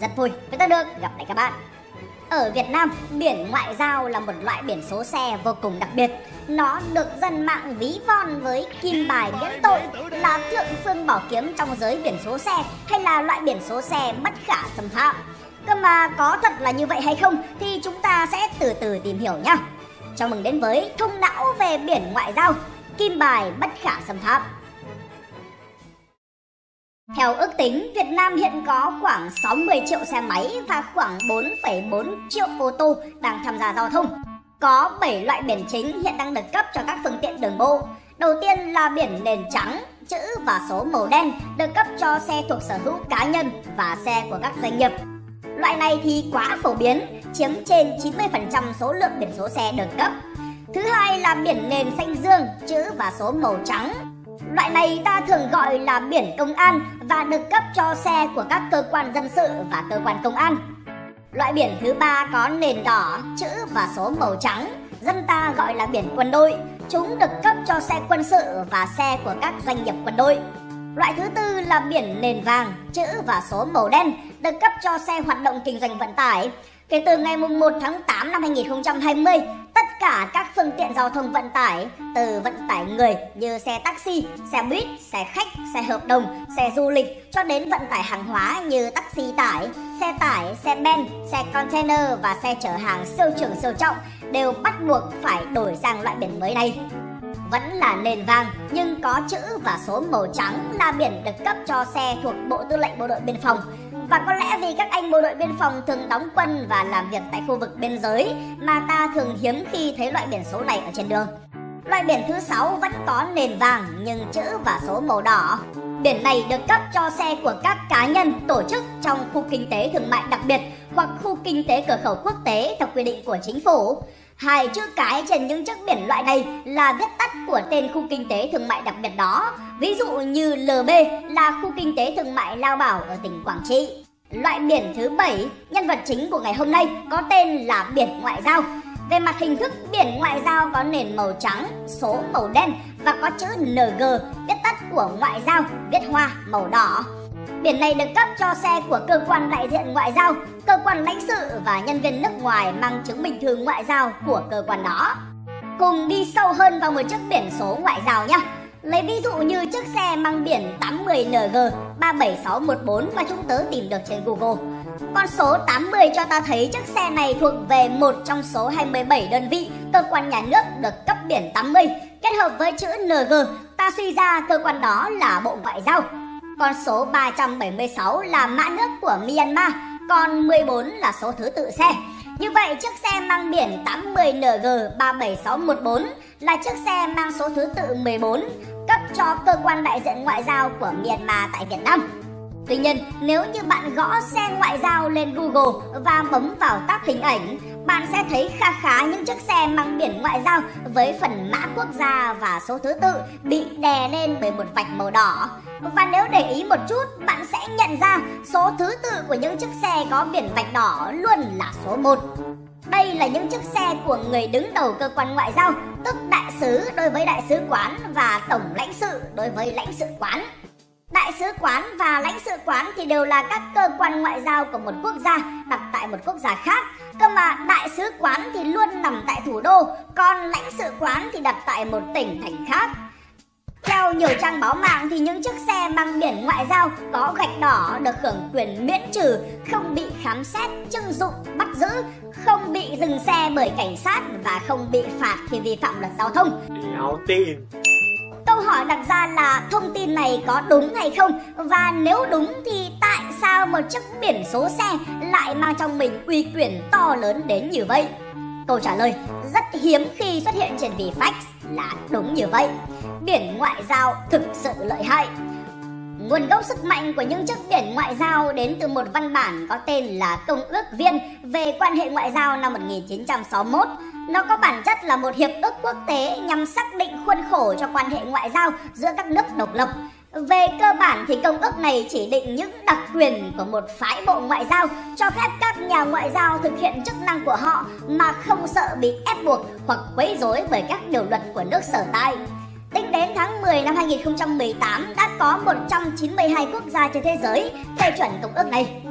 rất vui vì tôi được gặp lại các bạn. Ở Việt Nam, biển ngoại giao là một loại biển số xe vô cùng đặc biệt. Nó được dân mạng ví von với kim bài miễn tội là thượng phương bảo kiếm trong giới biển số xe hay là loại biển số xe bất khả xâm phạm. Cơ mà có thật là như vậy hay không thì chúng ta sẽ từ từ tìm hiểu nhé. Chào mừng đến với thông não về biển ngoại giao, kim bài bất khả xâm phạm. Theo ước tính, Việt Nam hiện có khoảng 60 triệu xe máy và khoảng 4,4 triệu ô tô đang tham gia giao thông. Có 7 loại biển chính hiện đang được cấp cho các phương tiện đường bộ. Đầu tiên là biển nền trắng, chữ và số màu đen được cấp cho xe thuộc sở hữu cá nhân và xe của các doanh nghiệp. Loại này thì quá phổ biến, chiếm trên 90% số lượng biển số xe được cấp. Thứ hai là biển nền xanh dương, chữ và số màu trắng. Loại này ta thường gọi là biển công an và được cấp cho xe của các cơ quan dân sự và cơ quan công an. Loại biển thứ ba có nền đỏ, chữ và số màu trắng, dân ta gọi là biển quân đội. Chúng được cấp cho xe quân sự và xe của các doanh nghiệp quân đội. Loại thứ tư là biển nền vàng, chữ và số màu đen, được cấp cho xe hoạt động kinh doanh vận tải. Kể từ ngày 1 tháng 8 năm 2020, tất cả các phương tiện giao thông vận tải, từ vận tải người như xe taxi, xe buýt, xe khách, xe hợp đồng, xe du lịch cho đến vận tải hàng hóa như taxi tải, xe tải, xe ben, xe container và xe chở hàng siêu trường siêu trọng đều bắt buộc phải đổi sang loại biển mới này vẫn là nền vàng nhưng có chữ và số màu trắng là biển được cấp cho xe thuộc Bộ Tư lệnh Bộ đội Biên phòng. Và có lẽ vì các anh bộ đội biên phòng thường đóng quân và làm việc tại khu vực biên giới mà ta thường hiếm khi thấy loại biển số này ở trên đường. Loại biển thứ sáu vẫn có nền vàng nhưng chữ và số màu đỏ. Biển này được cấp cho xe của các cá nhân, tổ chức trong khu kinh tế thương mại đặc biệt hoặc khu kinh tế cửa khẩu quốc tế theo quy định của chính phủ. Hai chữ cái trên những chiếc biển loại này là viết tắt của tên khu kinh tế thương mại đặc biệt đó. Ví dụ như LB là khu kinh tế thương mại Lao Bảo ở tỉnh Quảng Trị. Loại biển thứ bảy, nhân vật chính của ngày hôm nay có tên là biển ngoại giao. Về mặt hình thức, biển ngoại giao có nền màu trắng, số màu đen và có chữ NG, viết tắt của ngoại giao, viết hoa màu đỏ. Biển này được cấp cho xe của cơ quan đại diện ngoại giao, cơ quan lãnh sự và nhân viên nước ngoài mang chứng minh thư ngoại giao của cơ quan đó. Cùng đi sâu hơn vào một chiếc biển số ngoại giao nhé. Lấy ví dụ như chiếc xe mang biển 80NG 37614 mà chúng tớ tìm được trên Google. Con số 80 cho ta thấy chiếc xe này thuộc về một trong số 27 đơn vị cơ quan nhà nước được cấp biển 80. Kết hợp với chữ NG, ta suy ra cơ quan đó là Bộ Ngoại giao. Con số 376 là mã nước của Myanmar, còn 14 là số thứ tự xe. Như vậy chiếc xe mang biển 80NG 37614 là chiếc xe mang số thứ tự 14 cấp cho cơ quan đại diện ngoại giao của Myanmar tại Việt Nam. Tuy nhiên, nếu như bạn gõ xe ngoại giao lên Google và bấm vào tab hình ảnh, bạn sẽ thấy kha khá những chiếc xe mang biển ngoại giao với phần mã quốc gia và số thứ tự bị đè lên bởi một vạch màu đỏ. Và nếu để ý một chút, bạn sẽ nhận ra số thứ tự của những chiếc xe có biển vạch đỏ luôn là số 1. Đây là những chiếc xe của người đứng đầu cơ quan ngoại giao, tức đại sứ đối với đại sứ quán và tổng lãnh sự đối với lãnh sự quán. Đại sứ quán và lãnh sự quán thì đều là các cơ quan ngoại giao của một quốc gia đặt tại một quốc gia khác. Cơ mà đại sứ quán thì luôn nằm tại thủ đô, còn lãnh sự quán thì đặt tại một tỉnh thành khác. Theo nhiều trang báo mạng thì những chiếc xe mang biển ngoại giao có gạch đỏ được hưởng quyền miễn trừ, không bị khám xét, trưng dụng, bắt giữ, không bị dừng xe bởi cảnh sát và không bị phạt khi vi phạm luật giao thông. Đéo tin Câu hỏi đặt ra là thông tin này có đúng hay không và nếu đúng thì tại sao một chiếc biển số xe lại mang trong mình uy quyền to lớn đến như vậy? Câu trả lời, rất hiếm khi xuất hiện trên VFAX là đúng như vậy. Biển ngoại giao thực sự lợi hại. Nguồn gốc sức mạnh của những chiếc biển ngoại giao đến từ một văn bản có tên là Công ước Viên về quan hệ ngoại giao năm 1961. Nó có bản chất là một hiệp ước quốc tế nhằm xác định khuôn khổ cho quan hệ ngoại giao giữa các nước độc lập. Về cơ bản thì công ước này chỉ định những đặc quyền của một phái bộ ngoại giao, cho phép các nhà ngoại giao thực hiện chức năng của họ mà không sợ bị ép buộc hoặc quấy rối bởi các điều luật của nước sở tại. Tính đến tháng 10 năm 2018 đã có 192 quốc gia trên thế giới phê chuẩn công ước này.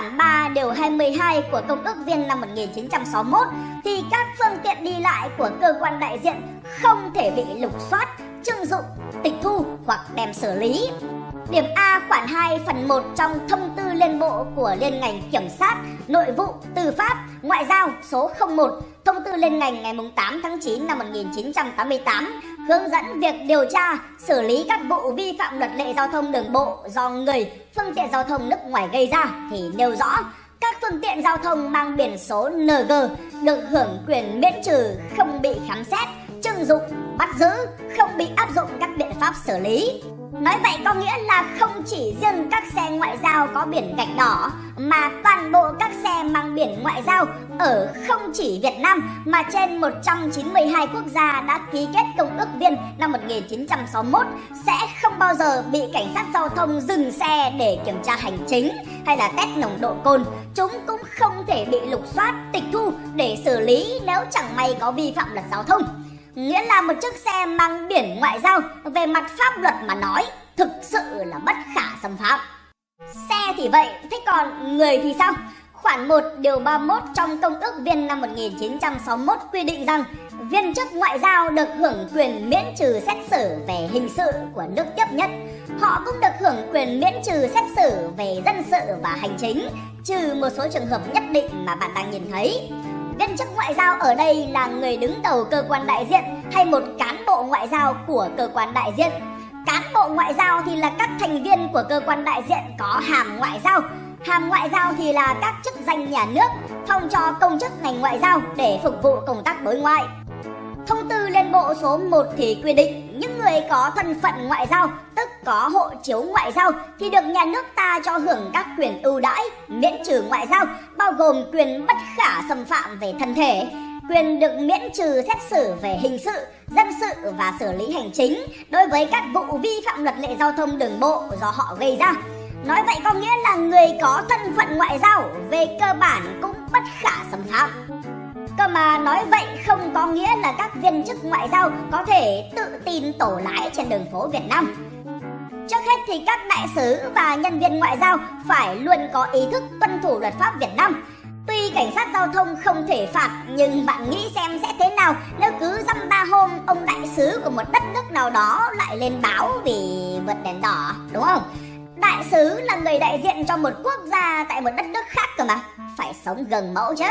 Khoản 3 điều 22 của Công ước viên năm 1961 thì các phương tiện đi lại của cơ quan đại diện không thể bị lục soát, trưng dụng, tịch thu hoặc đem xử lý. Điểm A khoản 2 phần 1 trong thông tư liên bộ của Liên ngành Kiểm sát, Nội vụ, Tư pháp, Ngoại giao số 01, thông tư liên ngành ngày 8 tháng 9 năm 1988 hướng dẫn việc điều tra, xử lý các vụ vi phạm luật lệ giao thông đường bộ do người, phương tiện giao thông nước ngoài gây ra thì nêu rõ các phương tiện giao thông mang biển số NG được hưởng quyền miễn trừ không bị khám xét, trưng dụng, bắt giữ, không bị áp dụng các biện pháp xử lý. Nói vậy có nghĩa là không chỉ riêng các xe ngoại giao có biển gạch đỏ mà toàn bộ các xe mang biển ngoại giao ở không chỉ Việt Nam mà trên 192 quốc gia đã ký kết công ước viên năm 1961 sẽ không bao giờ bị cảnh sát giao thông dừng xe để kiểm tra hành chính hay là test nồng độ cồn. Chúng cũng không thể bị lục soát, tịch thu để xử lý nếu chẳng may có vi phạm luật giao thông. Nghĩa là một chiếc xe mang biển ngoại giao về mặt pháp luật mà nói thực sự là bất khả xâm phạm. Xe thì vậy, thế còn người thì sao? Khoản 1 điều 31 trong Công ước viên năm 1961 quy định rằng viên chức ngoại giao được hưởng quyền miễn trừ xét xử về hình sự của nước tiếp nhất. Họ cũng được hưởng quyền miễn trừ xét xử về dân sự và hành chính, trừ một số trường hợp nhất định mà bạn đang nhìn thấy. Viên chức ngoại giao ở đây là người đứng đầu cơ quan đại diện hay một cán bộ ngoại giao của cơ quan đại diện. Cán bộ ngoại giao thì là các thành viên của cơ quan đại diện có hàm ngoại giao. Hàm ngoại giao thì là các chức danh nhà nước phong cho công chức ngành ngoại giao để phục vụ công tác đối ngoại. Thông tư Liên Bộ số 1 thì quy định những người có thân phận ngoại giao, có hộ chiếu ngoại giao thì được nhà nước ta cho hưởng các quyền ưu đãi, miễn trừ ngoại giao, bao gồm quyền bất khả xâm phạm về thân thể, quyền được miễn trừ xét xử về hình sự, dân sự và xử lý hành chính đối với các vụ vi phạm luật lệ giao thông đường bộ do họ gây ra. Nói vậy có nghĩa là người có thân phận ngoại giao về cơ bản cũng bất khả xâm phạm. Cơ mà nói vậy không có nghĩa là các viên chức ngoại giao có thể tự tin tổ lái trên đường phố Việt Nam. Trước hết thì các đại sứ và nhân viên ngoại giao phải luôn có ý thức tuân thủ luật pháp Việt Nam. Tuy cảnh sát giao thông không thể phạt nhưng bạn nghĩ xem sẽ thế nào nếu cứ dăm ba hôm ông đại sứ của một đất nước nào đó lại lên báo vì vượt đèn đỏ đúng không? Đại sứ là người đại diện cho một quốc gia tại một đất nước khác cơ mà, phải sống gần mẫu chứ.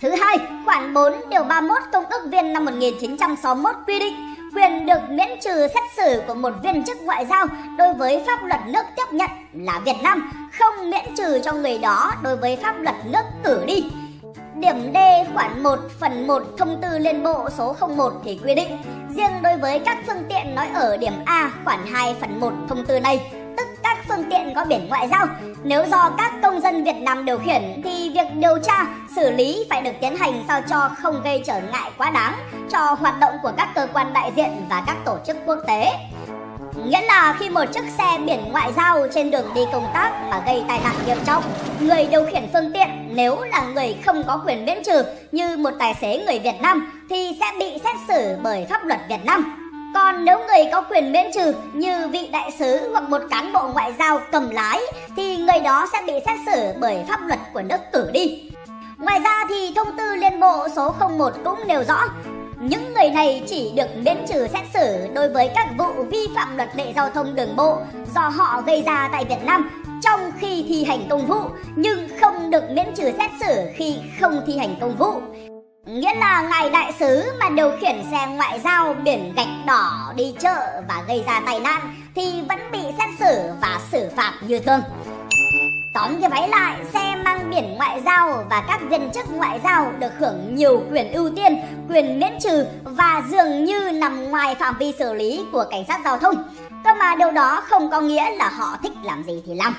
Thứ hai, khoản 4 điều 31 Công ước viên năm 1961 quy định quyền được miễn trừ xét xử của một viên chức ngoại giao đối với pháp luật nước tiếp nhận là Việt Nam, không miễn trừ cho người đó đối với pháp luật nước cử đi. Điểm D khoản 1 phần 1 thông tư liên bộ số 01 thì quy định riêng đối với các phương tiện nói ở điểm A khoản 2 phần 1 thông tư này các phương tiện có biển ngoại giao. Nếu do các công dân Việt Nam điều khiển thì việc điều tra, xử lý phải được tiến hành sao cho không gây trở ngại quá đáng cho hoạt động của các cơ quan đại diện và các tổ chức quốc tế. Nghĩa là khi một chiếc xe biển ngoại giao trên đường đi công tác mà gây tai nạn nghiêm trọng, người điều khiển phương tiện nếu là người không có quyền miễn trừ như một tài xế người Việt Nam thì sẽ bị xét xử bởi pháp luật Việt Nam. Còn nếu người có quyền miễn trừ như vị đại sứ hoặc một cán bộ ngoại giao cầm lái, thì người đó sẽ bị xét xử bởi pháp luật của nước cử đi. Ngoài ra thì thông tư liên bộ số 01 cũng nêu rõ, những người này chỉ được miễn trừ xét xử đối với các vụ vi phạm luật lệ giao thông đường bộ do họ gây ra tại Việt Nam trong khi thi hành công vụ, nhưng không được miễn trừ xét xử khi không thi hành công vụ. Nghĩa là ngài đại sứ mà điều khiển xe ngoại giao biển gạch đỏ đi chợ và gây ra tai nạn thì vẫn bị xét xử và xử phạt như thường. Tóm cái váy lại, xe mang biển ngoại giao và các viên chức ngoại giao được hưởng nhiều quyền ưu tiên, quyền miễn trừ và dường như nằm ngoài phạm vi xử lý của cảnh sát giao thông. Cơ mà điều đó không có nghĩa là họ thích làm gì thì làm.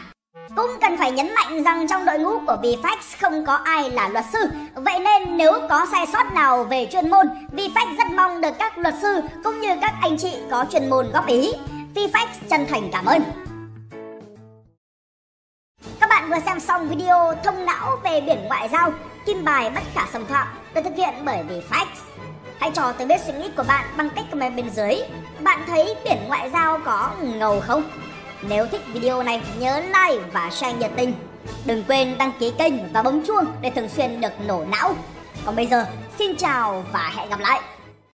Cũng cần phải nhấn mạnh rằng trong đội ngũ của VFX không có ai là luật sư. Vậy nên nếu có sai sót nào về chuyên môn, VFX rất mong được các luật sư cũng như các anh chị có chuyên môn góp ý. VFX chân thành cảm ơn. Các bạn vừa xem xong video thông não về biển ngoại giao, kim bài bất khả xâm phạm được thực hiện bởi VFX Hãy cho tôi biết suy nghĩ của bạn bằng cách comment bên dưới. Bạn thấy biển ngoại giao có ngầu không? Nếu thích video này nhớ like và share nhiệt tình. Đừng quên đăng ký kênh và bấm chuông để thường xuyên được nổ não. Còn bây giờ, xin chào và hẹn gặp lại.